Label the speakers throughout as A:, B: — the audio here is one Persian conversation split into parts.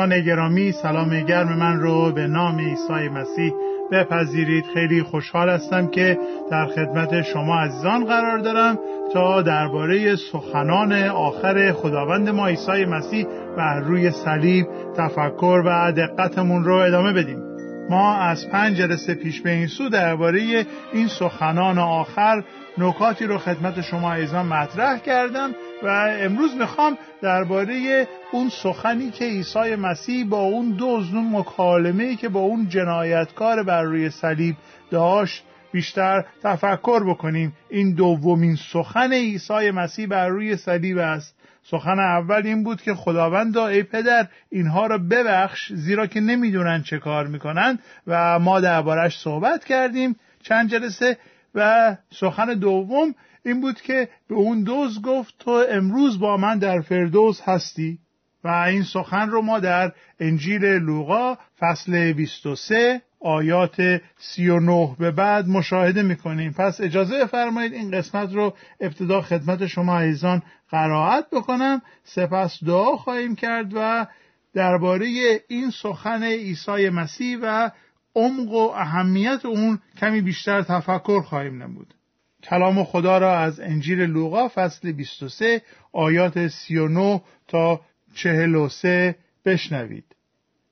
A: دوستان گرامی سلام گرم من رو به نام عیسی مسیح بپذیرید. خیلی خوشحال هستم که در خدمت شما عزیزان قرار دارم تا درباره سخنان آخر خداوند ما عیسی مسیح بر روی صلیب تفکر و دقتمون رو ادامه بدیم. ما از پنج جلسه پیش به این سو درباره این سخنان آخر نکاتی رو خدمت شما عزیزان مطرح کردم. و امروز می‌خوام درباره اون سخنی که عیسی مسیح با اون دو اون مکالمه که با اون جنایتکار بر روی صلیب داشت بیشتر تفکر بکنیم این دومین سخن عیسی مسیح بر روی صلیب است. سخن اول این بود که خداوند ای پدر اینها را ببخش زیرا که نمی‌دونن چه کار می‌کنن. و ما دربارش صحبت کردیم. چند جلسه و سخن دوم این بود که به اون دوز گفت تو امروز با من در فردوس هستی و این سخن رو ما در انجیل لوقا فصل 23 آیات 39 به بعد مشاهده می‌کنیم. پس اجازه فرمایید این قسمت رو ابتدا خدمت شما عزیزان قرائت بکنم. سپس دعا خواهیم کرد و درباره این سخن عیسی مسیح و عمق و اهمیت اون کمی بیشتر تفکر خواهیم نمود. کلام خدا را از انجیل لوقا فصل 23 آیات 39 تا 43 بشنوید.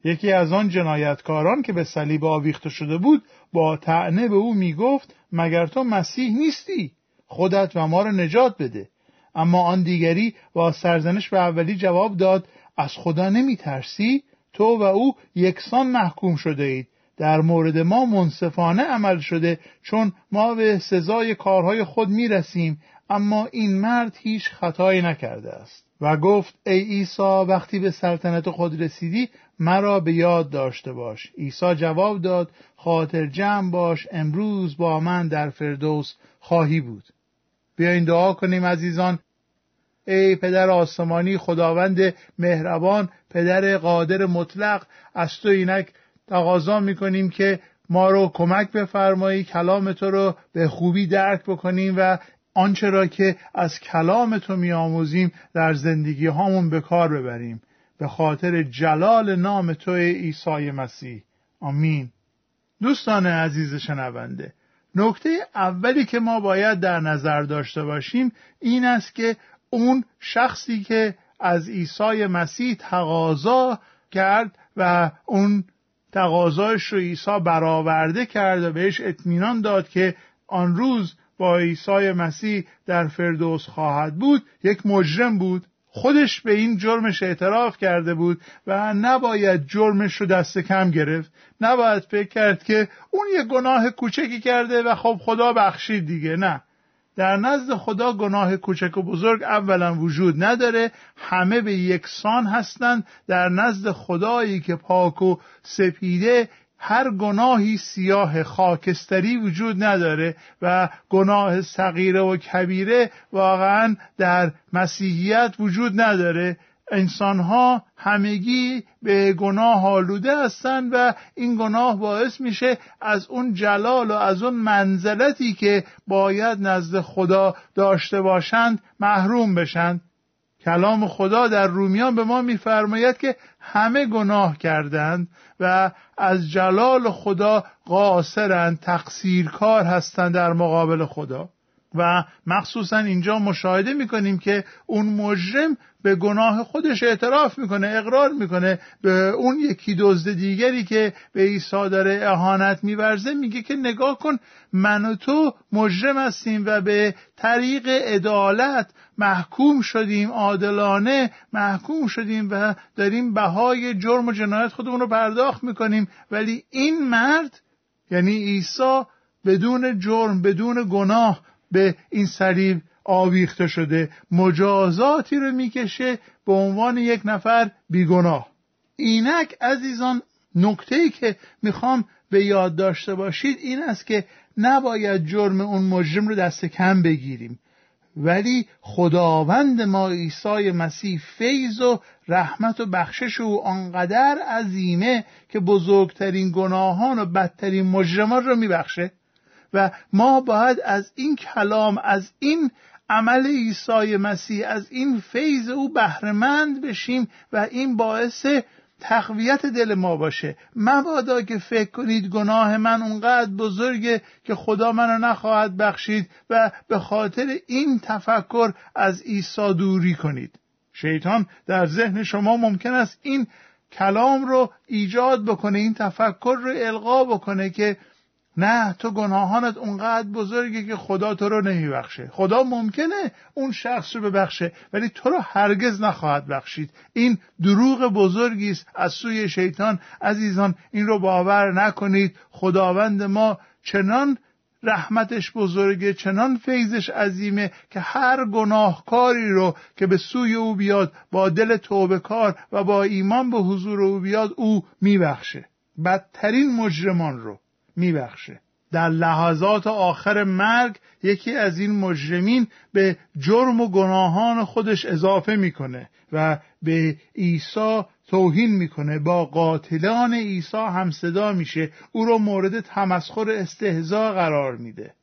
A: یکی از آن جنایتکاران که به صلیب آویخته شده بود با طعنه به او می‌گفت مگر تو مسیح نیستی؟ خودت و ما را نجات بده. اما آن دیگری با سرزنش به اولی جواب داد از خدا نمی ترسی تو و او یکسان محکوم شده اید. در مورد ما منصفانه عمل شده چون ما به سزای کارهای خود می رسیم اما این مرد هیچ خطایی نکرده است. و گفت ای عیسی وقتی به سلطنت خود رسیدی مرا به یاد داشته باش. عیسی جواب داد خاطر جمع باش امروز با من در فردوس خواهی بود. بیاین دعا کنیم عزیزان. ای پدر آسمانی خداوند مهربان پدر قادر مطلق از تو اینک تقاضا می‌کنیم که ما رو کمک بفرمایی کلام تو رو به خوبی درک بکنیم و آنچه را که از کلام تو میآموزیم در زندگی هامون به کار ببریم. به خاطر جلال نام تو عیسی مسیح. آمین. دوستان عزیز شنونده نکته اولی که ما باید در نظر داشته باشیم این است که اون شخصی که از عیسی مسیح تقاضا کرد و اون تقاضایش رو عیسی برآورده کرد و بهش اطمینان داد که آن روز با عیسی مسیح در فردوس خواهد بود. یک مجرم بود. خودش به این جرمش اعتراف کرده بود و نباید جرمش رو دست کم گرفت. نباید فکر کرد که اون یه گناه کوچکی کرده و خب خدا بخشید دیگه. نه. در نزد خدا گناه کوچک و بزرگ اولا وجود نداره. همه به یکسان هستند. در نزد خدایی که پاک و سپیده هر گناهی سیاه خاکستری وجود نداره و گناه صغیره و کبیره واقعا در مسیحیت وجود نداره. انسانها همگی به گناه آلوده هستند و این گناه باعث میشه از اون جلال و از اون منزلتی که باید نزد خدا داشته باشند محروم بشند. کلام خدا در رومیان به ما میفرماید که همه گناه کردند و از جلال خدا قاصرند تقصیرکار هستند در مقابل خدا. و مخصوصا اینجا مشاهده می‌کنیم که اون مجرم به گناه خودش اعتراف می‌کنه اقرار می‌کنه. به اون یکی دزد دیگری که به عیسی داره اهانت میورزه میگه که نگاه کن من و تو مجرم هستیم و به طریق عدالت محکوم شدیم عادلانه محکوم شدیم و داریم بهای جرم و جنایت خودمون رو پرداخت می‌کنیم. ولی این مرد یعنی عیسی بدون جرم بدون گناه به این صلیب آویخته شده. مجازاتی رو می‌کشه به عنوان یک نفر بیگناه. اینک عزیزان نکته ای که می‌خوام به یاد داشته باشید این است که نباید جرم اون مجرم رو دست کم بگیریم. ولی خداوند ما عیسی مسیح فیض و رحمت و بخشش او آنقدر عظیمه که بزرگترین گناهان و بدترین مجرمان رو میبخشه. و ما باید از این کلام از این عمل عیسی مسیح از این فیض او بهرهمند بشیم و این باعث تقویت دل ما باشه. مبادا که فکر کنید گناه من اونقدر بزرگه که خدا منو نخواهد بخشید و به خاطر این تفکر از عیسی دوری کنید. شیطان در ذهن شما ممکن است این کلام رو ایجاد بکنه این تفکر رو القا بکنه که نه تو گناهانت اونقدر بزرگه که خدا تو رو نمیبخشه. خدا ممکنه اون شخص رو ببخشه ولی تو رو هرگز نخواهد بخشید. این دروغ بزرگی است. از سوی شیطان عزیزان این رو باور نکنید. خداوند ما چنان رحمتش بزرگه چنان فیضش عظیمه که هر گناهکاری رو که به سوی او بیاد با دل توبه کار و با ایمان به حضور او بیاد او میبخشه. بدترین مجرمان رو. میبخشه. در لحظات آخر مرگ یکی از این مجرمین به جرم و گناهان خودش اضافه می‌کنه و به عیسی توهین می‌کنه. با قاتلان عیسی هم صدا میشه. او رو مورد تمسخر استهزا قرار میده.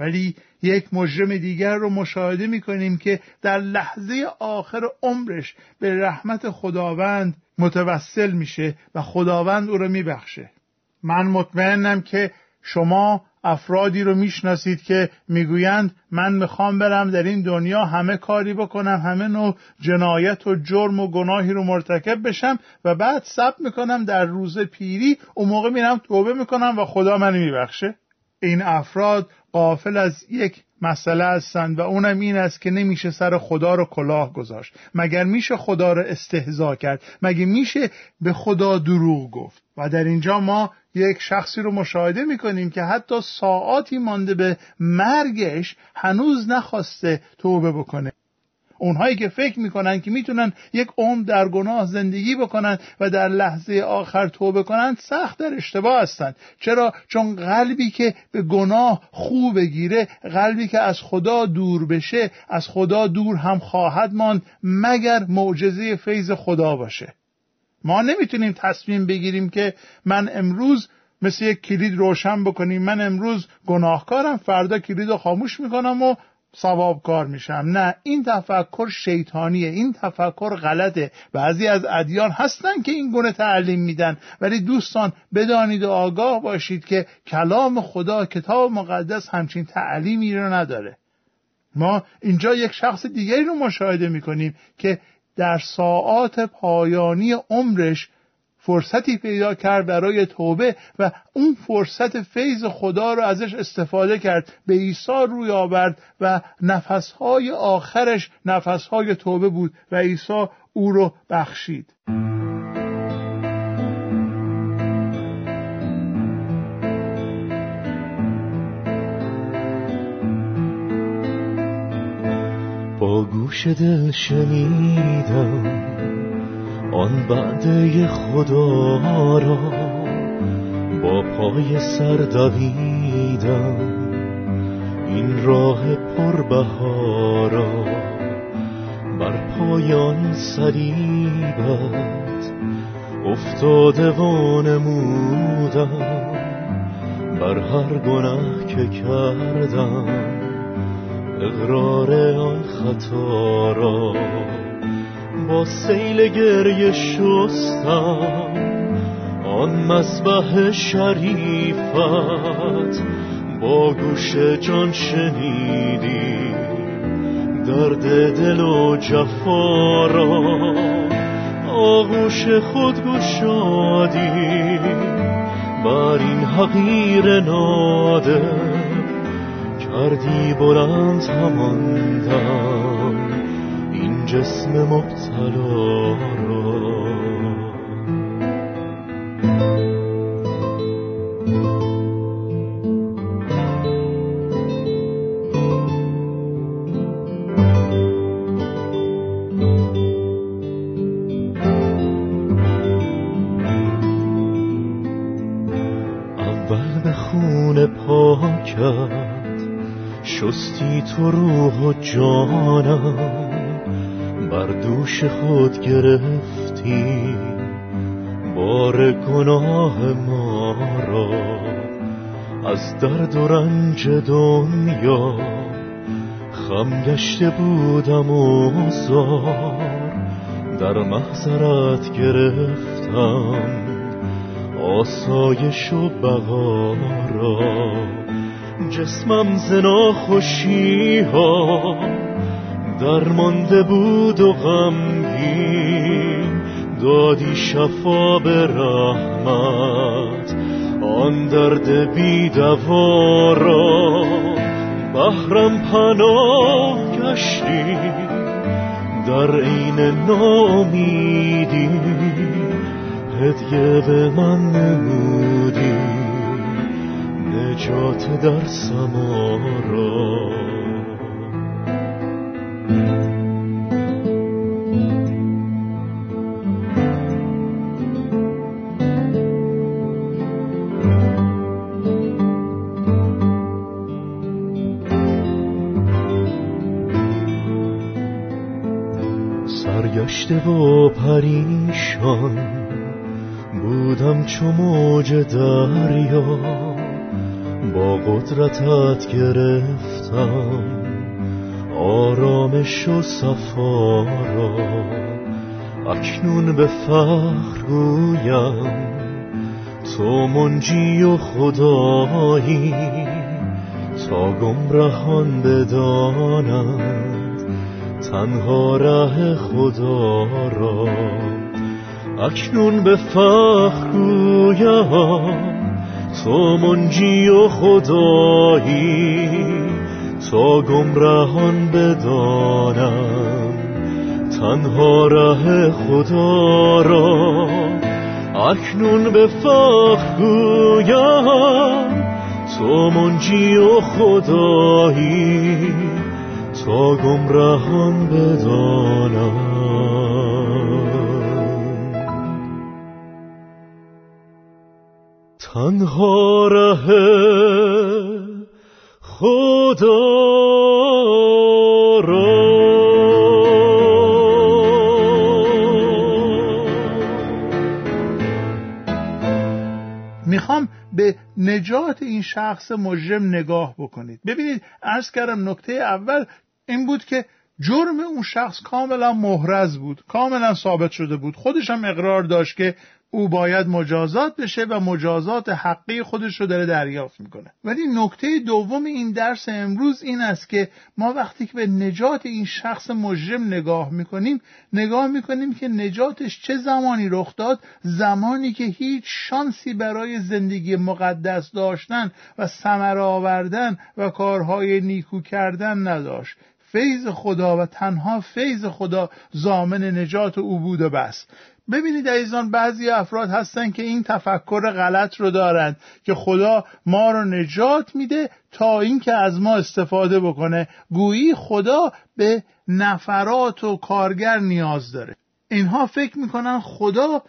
A: ولی یک مجرم دیگر رو مشاهده می‌کنیم که در لحظه آخر عمرش به رحمت خداوند متوسل میشه و خداوند او رو میبخشه. من مطمئنم که شما افرادی رو می‌شناسید که می‌گویند من می‌خوام برم در این دنیا همه کاری بکنم همه نوع جنایت و جرم و گناهی رو مرتکب بشم و بعد سب می‌کنم در روز پیری اون موقع میرم توبه می‌کنم و خدا منو میبخشه. این افراد قافل از یک مسئله هستند و اونم این است که نمیشه سر خدا رو کلاه گذاشت. مگر میشه خدا رو استهزا کرد؟ مگه میشه به خدا دروغ گفت؟ و در اینجا ما یک شخصی رو مشاهده می‌کنیم که حتی ساعاتی مانده به مرگش هنوز نخواسته توبه بکنه. اونهایی که فکر می‌کنن که می‌تونن یک عمر در گناه زندگی بکنن و در لحظه آخر توبه کنن سخت در اشتباه هستند چرا؟ چون قلبی که به گناه خوب بگیره قلبی که از خدا دور بشه از خدا دور هم خواهد ماند مگر معجزه فیض خدا باشه. ما نمی‌تونیم تصمیم بگیریم که من امروز مثل یک کلید روشن بکنیم. من امروز گناهکارم فردا کلید رو خاموش می‌کنم و ثواب کار میشم. نه این تفکر شیطانیه این تفکر غلطه. بعضی از ادیان هستن که این گونه تعلیم میدن. ولی دوستان بدانید و آگاه باشید که کلام خدا کتاب مقدس همچین تعلیمی رو نداره. ما اینجا یک شخص دیگری رو مشاهده می‌کنیم که در ساعات پایانی عمرش فرصتی پیدا کرد برای توبه و اون فرصت فیض خدا رو ازش استفاده کرد به عیسی روی آورد و نفسهای آخرش نفسهای توبه بود و عیسی او رو بخشید.
B: گوش دل شنیدم آن بعده خدا را با پای سر دویدم. این راه پربهارا بر پایان صلیبت افتاده وانمودم بر هر گناه که کردم اقرار آن خطا را با سیل گریه شستم. آن مسبح شریفت با گوش جان شنیدی. درد دل و جفا را آغوش خود گشادی. بر این حقیر نادر کردی بلند هماندم جسم مبتلا را. تو روح و جانم بر دوش خود گرفتی. بار گناه ما را از درد و رنج دنیا خم گشته بودم و زار در محضرت گرفتم. آسایش و بقا را جسمم زنا خوشی ها درمانده بود و غمگین. دادی شفا به رحمت آن درد بی را. بهرم پناه گشتی در عین نامیدی. هدیه به من نمودی. نجات در سمارا. گشته و پریشان بودم چو موج دریا. با قدرتت گرفتم. آرامش و صفا را اکنون به فخر گویم. تو منجی و خدایی تا گمرهان بدانم تنها ره خدا را اکنون به فخر گویم. تو منجی و خدایی تا گمرهان بدانم تنها ره خدا را. اکنون به فخر گویم تو منجی و خدایی تا گمرهان بدانم. تنها ره خدا را.
A: می‌خوام به نجات این شخص مجرم نگاه بکنید. ببینید ارز کردم نکته اول این بود که جرم اون شخص کاملا محرز بود کاملا ثابت شده بود. خودش هم اقرار داشت که او باید مجازات بشه و مجازات حقی خودش رو داره دریافت می‌کنه. ولی نکته دوم این درس امروز این است که ما وقتی که به نجات این شخص مجرم نگاه می‌کنیم نگاه می‌کنیم که نجاتش چه زمانی رخ داد زمانی که هیچ شانسی برای زندگی مقدس داشتن و ثمر آوردن و کارهای نیکو کردن نداشت. فیض خدا و تنها فیض خدا زامن نجات او بود و بس. ببینید عزیزان بعضی افراد هستن که این تفکر غلط رو دارند که خدا ما رو نجات میده تا اینکه از ما استفاده بکنه. گویی خدا به نفرات و کارگر نیاز داره. اینها فکر می‌کنن خدا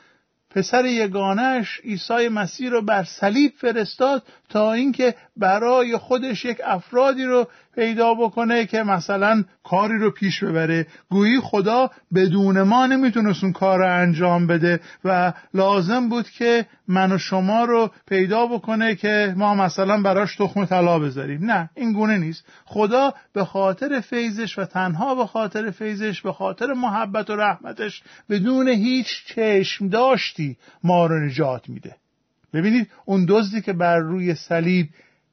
A: پسر یگانش عیسی مسیح رو بر صلیب فرستاد تا اینکه برای خودش یک افرادی رو پیدا بکنه که مثلا کاری رو پیش ببره. گویی خدا بدون ما نمی‌تونست اون کار رو انجام بده و لازم بود که من و شما رو پیدا بکنه که ما مثلا براش تخم طلا بذاریم. نه این گونه نیست. خدا به خاطر فیضش و تنها به خاطر فیضش به خاطر محبت و رحمتش بدون هیچ چشم داشتی ما رو نجات میده. ببینید اون دزدی که بر روی صلیب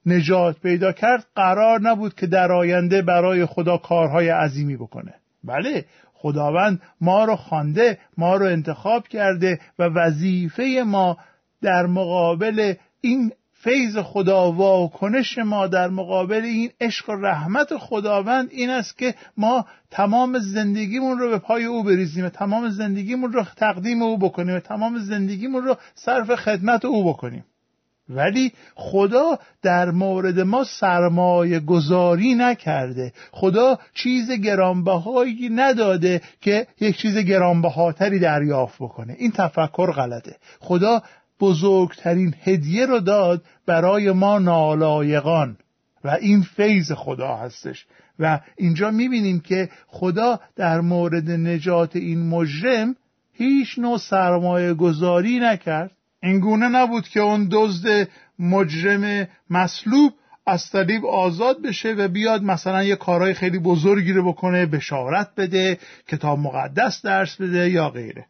A: نجات پیدا کرد قرار نبود که در آینده برای خدا کارهای عظیمی بکنه. بله خداوند ما رو خوانده ما رو انتخاب کرده و وظیفه ما در مقابل این فیض خدا واکنش ما در مقابل این عشق و رحمت خداوند این است که ما تمام زندگیمون رو به پای او بریزیم و تمام زندگیمون رو تقدیم او بکنیم و تمام زندگیمون رو صرف خدمت او بکنیم. ولی خدا در مورد ما سرمایه گذاری نکرده. خدا چیز گرانبهایی نداده که یک چیز گرانبهاتری دریافت بکنه. این تفکر غلطه. خدا بزرگترین هدیه رو داد برای ما نالایقان. و این فیض خدا هستش. و اینجا می‌بینیم که خدا در مورد نجات این مجرم هیچ نوع سرمایه گذاری نکرد. اینگونه نبود که اون دزد مجرم مصلوب از صلیب آزاد بشه و بیاد مثلا یه کارهای خیلی بزرگی رو بکنه بشارت بده کتاب مقدس درس بده یا غیره.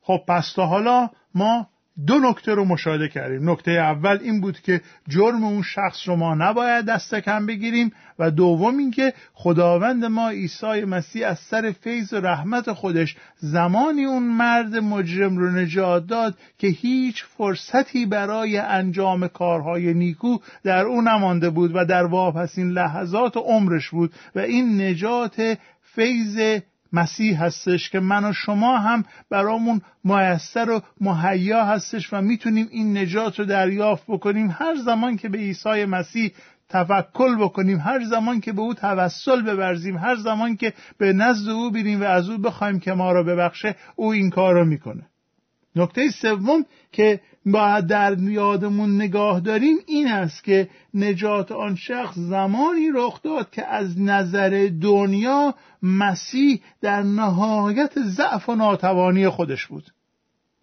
A: خب پس تا حالا ما دو نکته رو مشاهده کردیم. نکته اول این بود که جرم اون شخص رو ما نباید دست کم بگیریم و دوم اینکه خداوند ما عیسی مسیح از سر فیض و رحمت خودش زمانی اون مرد مجرم رو نجات داد که هیچ فرصتی برای انجام کارهای نیکو در او نمانده بود و در واپسین لحظات عمرش بود و این نجات فیض مسیح هستش که من و شما هم برامون میسر و مهیا هستش و می‌تونیم این نجات رو دریافت بکنیم. هر زمان که به عیسی مسیح تفکل بکنیم هر زمان که به او توسل ببرزیم هر زمان که به نزد او بیریم و از او بخوایم که ما را ببخشه او این کار رو می‌کنه. نکته سوم که باید در یادمون نگاه داریم این است که نجات آن شخص زمانی رخ داد که از نظر دنیا مسیح در نهایت ضعف و ناتوانی خودش بود.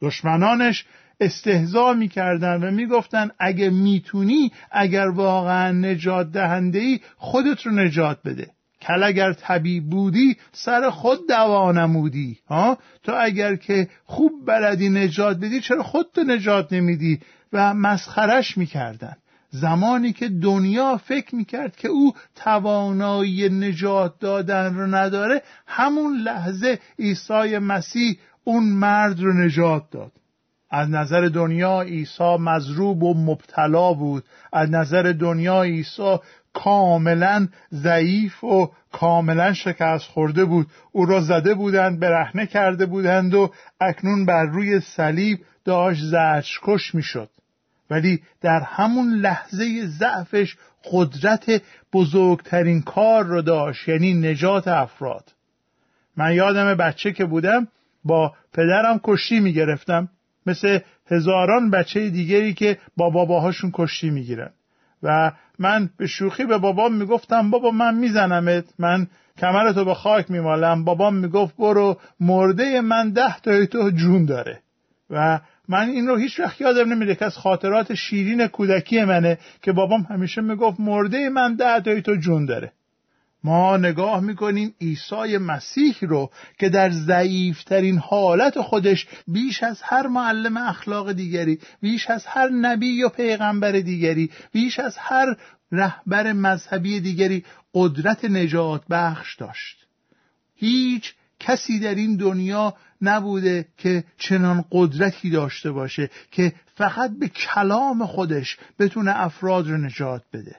A: دشمنانش استهزا می‌کردن و می‌گفتن اگه می‌تونی اگر واقعا نجات دهنده ای خودت رو نجات بده. کل اگر طبیب بودی سر خود دوا نمودی. ها؟ تو اگر که خوب بلدی نجات بدی چرا خودت نجات نمیدی؟ و مسخرش می‌کردن. زمانی که دنیا فکر می‌کرد که او توانایی نجات دادن رو نداره همون لحظه عیسی مسیح اون مرد رو نجات داد. از نظر دنیا عیسی مضروب و مبتلا بود. از نظر دنیا عیسی کاملا ضعیف و کاملا شکست خورده بود. او را زده بودند برهنه کرده بودند و اکنون بر روی صلیب داشت زرشکش می‌شد. ولی در همون لحظه ضعفش قدرت بزرگترین کار رو داشت یعنی نجات افراد. من یادم بچه که بودم با پدرم کشتی می‌گرفتم. مثل هزاران بچه دیگری که با باباهاشون کشتی می‌گیرن. و من به شوخی به بابام می‌گفتم بابا من میزنمت من کمرتو به خاک میمالم. بابام می‌گفت برو مرده من ده تای تو جون داره. و من این رو هیچ وقت یادم نمیده که از خاطرات شیرین کودکی منه که بابام همیشه می‌گفت مرده من ده تای تو جون داره. ما نگاه می‌کنیم عیسی مسیح رو که در ضعیفترین حالت خودش بیش از هر معلم اخلاق دیگری بیش از هر نبی و پیغمبر دیگری بیش از هر رهبر مذهبی دیگری قدرت نجات بخش داشت. هیچ کسی در این دنیا نبوده که چنان قدرتی داشته باشه که فقط به کلام خودش بتونه افراد رو نجات بده.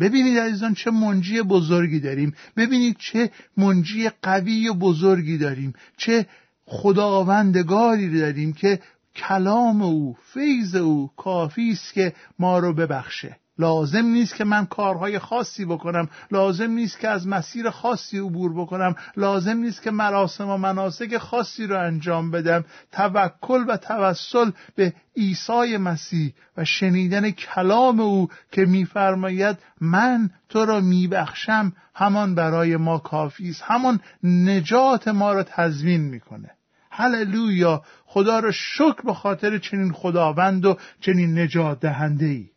A: ببینید عزیزان چه منجی بزرگی داریم. ببینید چه منجی قوی و بزرگی داریم. چه خداوندگاری داریم که کلام او فیض او کافی است که ما رو ببخشه. لازم نیست که من کارهای خاصی بکنم. لازم نیست که از مسیر خاصی عبور بکنم. لازم نیست که مراسم و مناسک خاصی رو انجام بدم. توکل و توسل به عیسی مسیح و شنیدن کلام او که میفرماید من تو را میبخشم همان برای ما کافی است. همان نجات ما را تضمین می‌کنه. هللویا! خدا را شکر به خاطر چنین خداوند و چنین نجات دهنده ای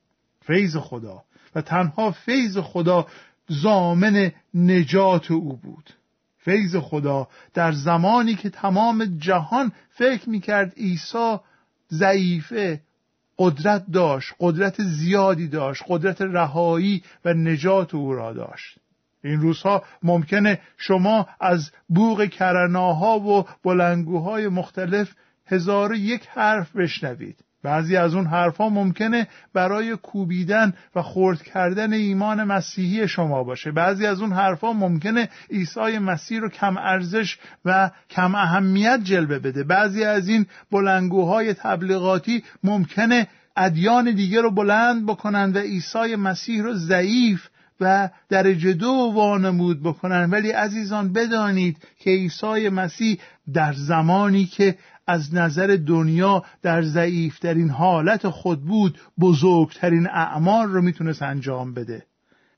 A: فیض خدا و تنها فیض خدا زامن نجات او بود. فیض خدا در زمانی که تمام جهان فکر می‌کرد عیسی ضعیفه قدرت داشت قدرت زیادی داشت قدرت رهایی و نجات او را داشت. این روزها ممکنه شما از بوغ کرناها و بلنگوهای مختلف هزار یک حرف بشنوید. بعضی از اون حرفها ممکنه برای کوبیدن و خرد کردن ایمان مسیحی شما باشه. بعضی از اون حرفها ممکنه عیسی مسیح رو کم ارزش و کم اهمیت جلوه بده. بعضی از این بلنگوهای تبلیغاتی ممکنه ادیان دیگه رو بلند بکنن و عیسی مسیح رو ضعیف و درجه دو وانمود بکنن. ولی عزیزان بدانید که عیسی مسیح در زمانی که از نظر دنیا در ضعیفترین حالت خود بود بزرگترین اعمال رو می‌تونست انجام بده.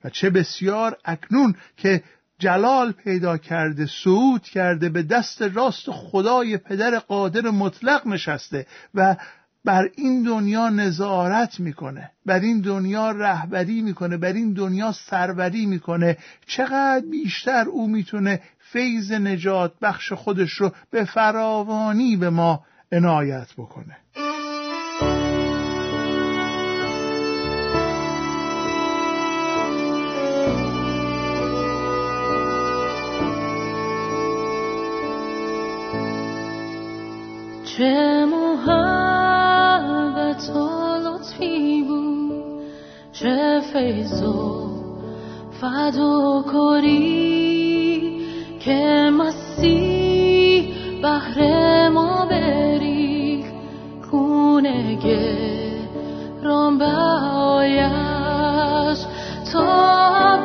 A: و چه بسیار اکنون که جلال پیدا کرده صعود کرده به دست راست خدای پدر قادر مطلق نشسته و بر این دنیا نظارت می‌کنه بر این دنیا رهبری می‌کنه بر این دنیا سروری می‌کنه. چقدر بیشتر او می‌تونه فیض نجات بخش خودش رو به فراوانی به ما عنایت بکنه.
C: چه محبت و بود چه فیض و فداکاری. که مسیح بهر ما بریخ کونه گران بهایش تا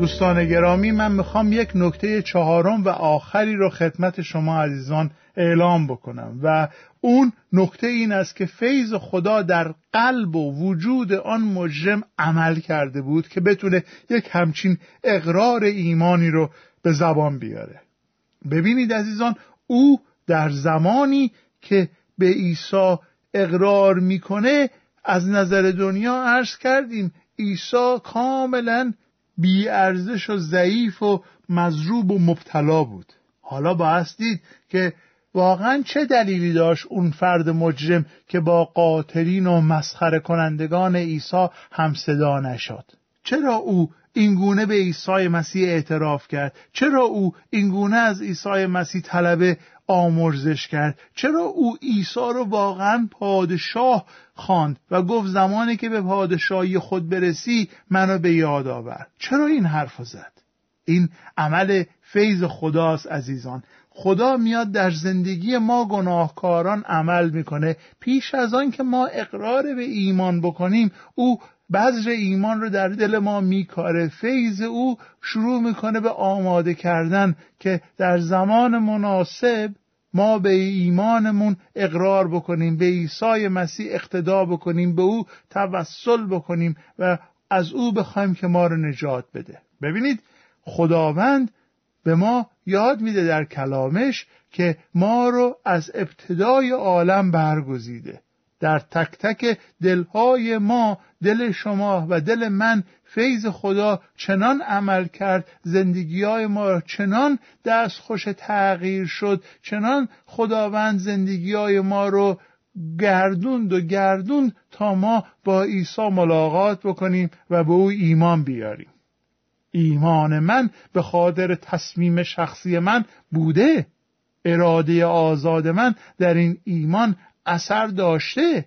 A: دوستان گرامی من می‌خوام یک نکته چهارم و آخری رو خدمت شما عزیزان اعلام بکنم و اون نکته این است که فیض خدا در قلب و وجود آن مجرم عمل کرده بود که بتونه یک همچین اقرار ایمانی رو به زبان بیاره. ببینید عزیزان او در زمانی که به عیسی اقرار می‌کنه از نظر دنیا عرض کردیم عیسی کاملا بیارزش و ضعیف و مضروب و مبتلا بود. حالا باعث دید که واقعا چه دلیلی داشت اون فرد مجرم که با قاتلین و مسخره کنندگان عیسی همصدا نشد؟ چرا او اینگونه به عیسی مسیح اعتراف کرد. چرا او اینگونه از عیسی مسیح طلب آمرزش کرد؟ چرا او عیسی رو واقعا پادشاه خواند و گفت زمانی که به پادشاهی خود برسی منو به یاد آور؟ چرا این حرف زد؟ این عمل فیض خداست عزیزان. خدا میاد در زندگی ما گناهکاران عمل می‌کنه. پیش از آن که ما اقرار به ایمان بکنیم او بذر ایمان رو در دل ما میکاره. فیض او شروع می‌کنه به آماده کردن که در زمان مناسب ما به ایمانمون اقرار بکنیم به عیسی مسیح اقتدا بکنیم به او توسل بکنیم و از او بخوایم که ما رو نجات بده. ببینید خداوند به ما یاد میده در کلامش که ما رو از ابتدای عالم برگزیده. در تک تک دلهای ما دل شما و دل من فیض خدا چنان عمل کرد زندگی های ما چنان دست خوش تغییر شد چنان خداوند زندگی های ما رو گردوند و گردوند تا ما با عیسی ملاقات بکنیم و به او ایمان بیاریم. ایمان من به خاطر تصمیم شخصی من بوده. اراده آزاد من در این ایمان اثر داشته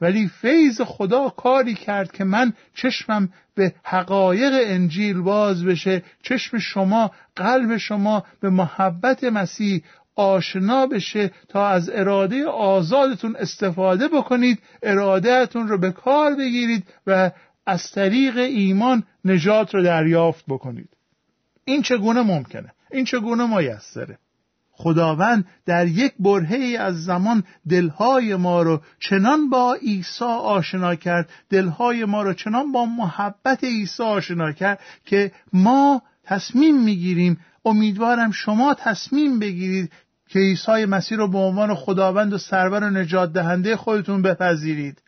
A: ولی فیض خدا کاری کرد که من چشمم به حقایق انجیل باز بشه چشم شما قلب شما به محبت مسیح آشنا بشه تا از اراده آزادتون استفاده بکنید ارادهتون رو به کار بگیرید و از طریق ایمان نجات رو دریافت بکنید. این چگونه ممکنه؟ این چگونه میسره خداوند در یک برهه از زمان دلهای ما رو چنان با عیسی آشنا کرد دلهای ما رو چنان با محبت عیسی آشنا کرد که ما تصمیم می‌گیریم امیدوارم شما تصمیم بگیرید که عیسی مسیح رو به عنوان خداوند و سرور و نجات دهنده خودتون بپذیرید.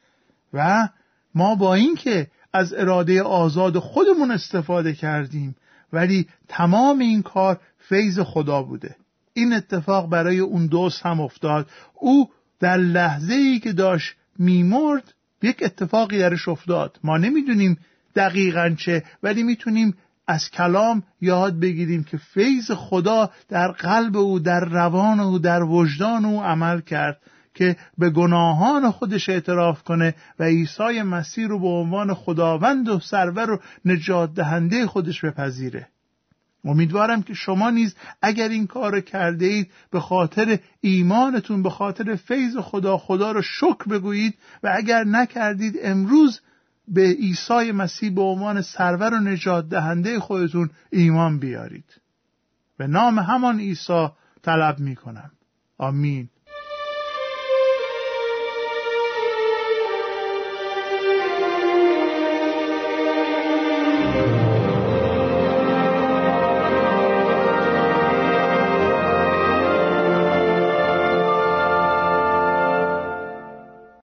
A: و ما با اینکه از اراده آزاد خودمون استفاده کردیم ولی تمام این کار فیض خدا بوده. این اتفاق برای اون دوست هم افتاد. او در لحظه ای که داشت میمرد یک اتفاقی درش افتاد. ما نمی‌دونیم دقیقا چه ولی می‌تونیم از کلام یاد بگیریم که فیض خدا در قلب او در روان او در وجدان او عمل کرد که به گناهان خودش اعتراف کنه و عیسی مسیح رو به عنوان خداوند و سرور و نجات دهنده خودش بپذیره. امیدوارم که شما نیز اگر این کار کرده اید به خاطر ایمانتون به خاطر فیض خدا خدا رو شکر بگویید و اگر نکردید امروز به عیسی مسیح به عنوان سرور و نجات دهنده خودتون ایمان بیارید. به نام همان عیسی طلب می کنم آمین.